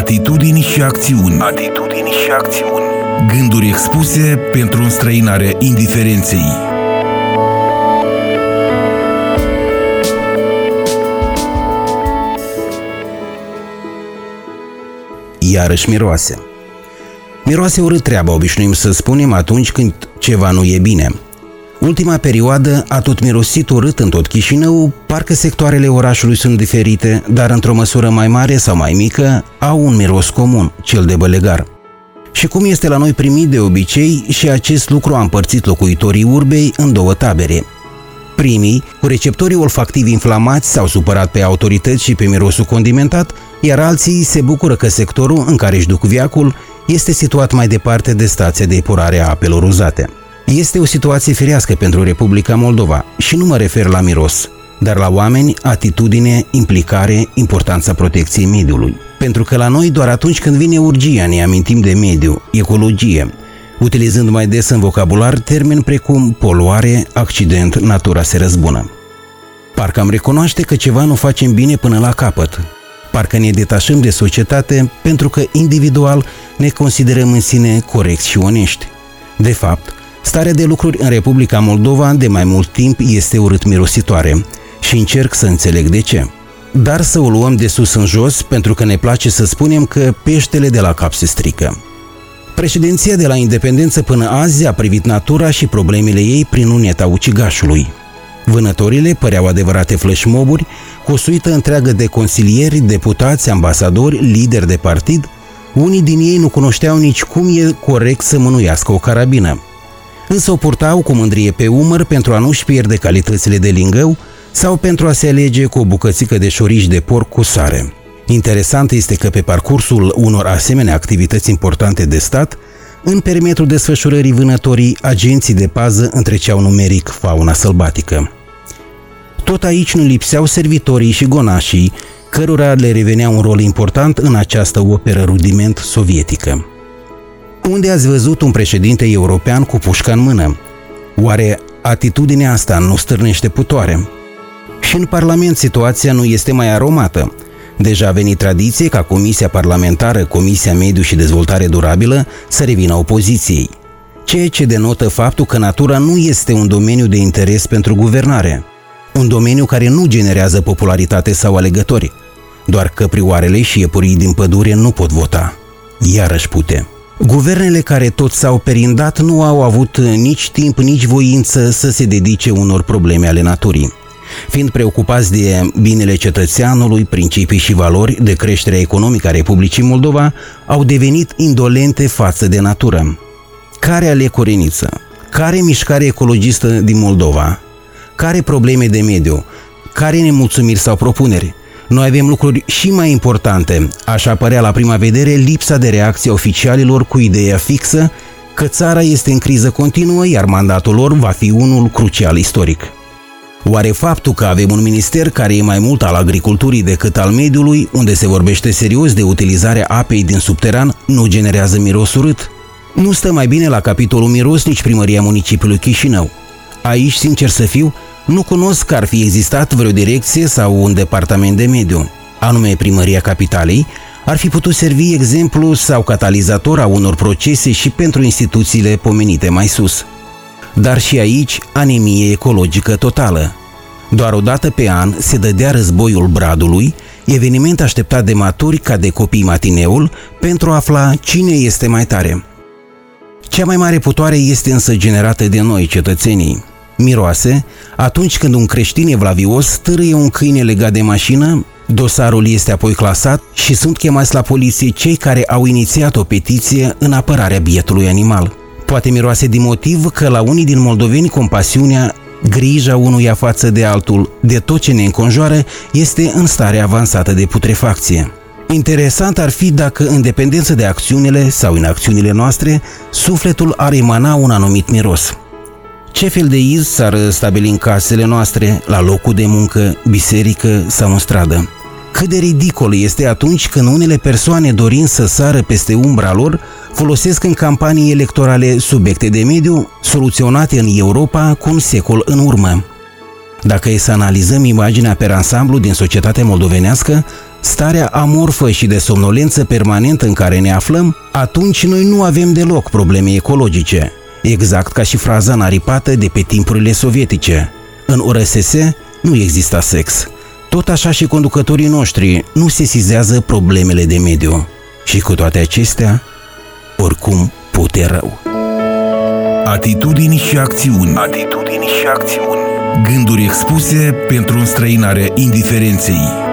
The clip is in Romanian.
Atitudini și acțiuni. Atitudini și acțiuni. Gânduri expuse pentru înstrăinarea indiferenței. Iarăși miroase. Miroase urât treaba, obișnuim să spunem atunci când ceva nu e bine – Ultima perioadă a tot mirosit urât în tot Chișinău, parcă sectoarele orașului sunt diferite, dar într-o măsură mai mare sau mai mică, au un miros comun, cel de bălegar. Și cum este la noi primit de obicei, și acest lucru a împărțit locuitorii urbei în două tabere. Primii, cu receptorii olfactivi inflamați, s-au supărat pe autorități și pe mirosul condimentat, iar alții se bucură că sectorul în care își duc viacul este situat mai departe de stația de epurare a apelor uzate. Este o situație firească pentru Republica Moldova și nu mă refer la miros, dar la oameni, atitudine, implicare, importanța protecției mediului. Pentru că la noi doar atunci când vine urgia ne amintim de mediu, ecologie, utilizând mai des în vocabular termeni precum poluare, accident, natura se răzbună. Parcă am recunoaște că ceva nu facem bine până la capăt. Parcă ne detașăm de societate pentru că individual ne considerăm în sine corecți și onești. De fapt, Starea de lucruri în Republica Moldova de mai mult timp este urât mirositoare și încerc să înțeleg de ce. Dar să o luăm de sus în jos pentru că ne place să spunem că peștele de la cap se strică. Președinția de la independență până azi a privit natura și problemele ei prin uneta ucigașului. Vânătorile păreau adevărate flășmoburi, cu o suită întreagă de consilieri, deputați, ambasadori, lideri de partid, unii din ei nu cunoșteau nici cum e corect să mânuiască o carabină însă o purtau cu mândrie pe umăr pentru a nu-și pierde calitățile de lingău sau pentru a se alege cu o bucățică de șoriș de porc cu sare. Interesant este că pe parcursul unor asemenea activități importante de stat, în perimetrul desfășurării vânătorii, agenții de pază întreceau numeric fauna sălbatică. Tot aici nu lipseau servitorii și gonașii, cărora le revenea un rol important în această operă rudiment sovietică. Unde ați văzut un președinte european cu pușca în mână? Oare atitudinea asta nu stârnește putoare? Și în Parlament situația nu este mai aromată. Deja a venit tradiție ca Comisia Parlamentară, Comisia Mediu și Dezvoltare Durabilă să revină opoziției. Ceea ce denotă faptul că natura nu este un domeniu de interes pentru guvernare. Un domeniu care nu generează popularitate sau alegători. Doar căprioarele și iepurii din pădure nu pot vota. Iarăși pute. Guvernele care tot s-au perindat nu au avut nici timp, nici voință să se dedice unor probleme ale naturii. Fiind preocupați de binele cetățeanului, principii și valori de creștere economică a Republicii Moldova, au devenit indolente față de natură. Care ale Coreniță? Care mișcare ecologistă din Moldova? Care probleme de mediu? Care nemulțumiri sau propuneri? Noi avem lucruri și mai importante. Așa părea la prima vedere lipsa de reacție oficialilor cu ideea fixă că țara este în criză continuă, iar mandatul lor va fi unul crucial istoric. Oare faptul că avem un minister care e mai mult al agriculturii decât al mediului, unde se vorbește serios de utilizarea apei din subteran, nu generează miros urât? Nu stă mai bine la capitolul miros nici primăria municipiului Chișinău. Aici, sincer să fiu, nu cunosc că ar fi existat vreo direcție sau un departament de mediu, anume Primăria Capitalei, ar fi putut servi exemplu sau catalizator a unor procese și pentru instituțiile pomenite mai sus. Dar și aici anemie ecologică totală. Doar o dată pe an se dădea războiul Bradului, eveniment așteptat de maturi ca de copii matineul pentru a afla cine este mai tare. Cea mai mare putoare este însă generată de noi, cetățenii miroase, atunci când un creștin evlavios târâie un câine legat de mașină, dosarul este apoi clasat și sunt chemați la poliție cei care au inițiat o petiție în apărarea bietului animal. Poate miroase din motiv că la unii din moldoveni compasiunea, grija unuia față de altul, de tot ce ne înconjoară, este în stare avansată de putrefacție. Interesant ar fi dacă, în dependență de acțiunile sau în acțiunile noastre, sufletul ar emana un anumit miros. Ce fel de iz s-ar stabili în casele noastre, la locul de muncă, biserică sau în stradă? Cât de ridicol este atunci când unele persoane dorind să sară peste umbra lor folosesc în campanii electorale subiecte de mediu soluționate în Europa cu un secol în urmă. Dacă e să analizăm imaginea pe ansamblu din societatea moldovenească, starea amorfă și de somnolență permanentă în care ne aflăm, atunci noi nu avem deloc probleme ecologice. Exact ca și fraza naripată de pe timpurile sovietice. În URSS nu exista sex. Tot așa și conducătorii noștri nu se sizează problemele de mediu. Și cu toate acestea, oricum pute rău. Atitudini și acțiuni. Atitudini și acțiuni. Gânduri expuse pentru înstrăinarea indiferenței.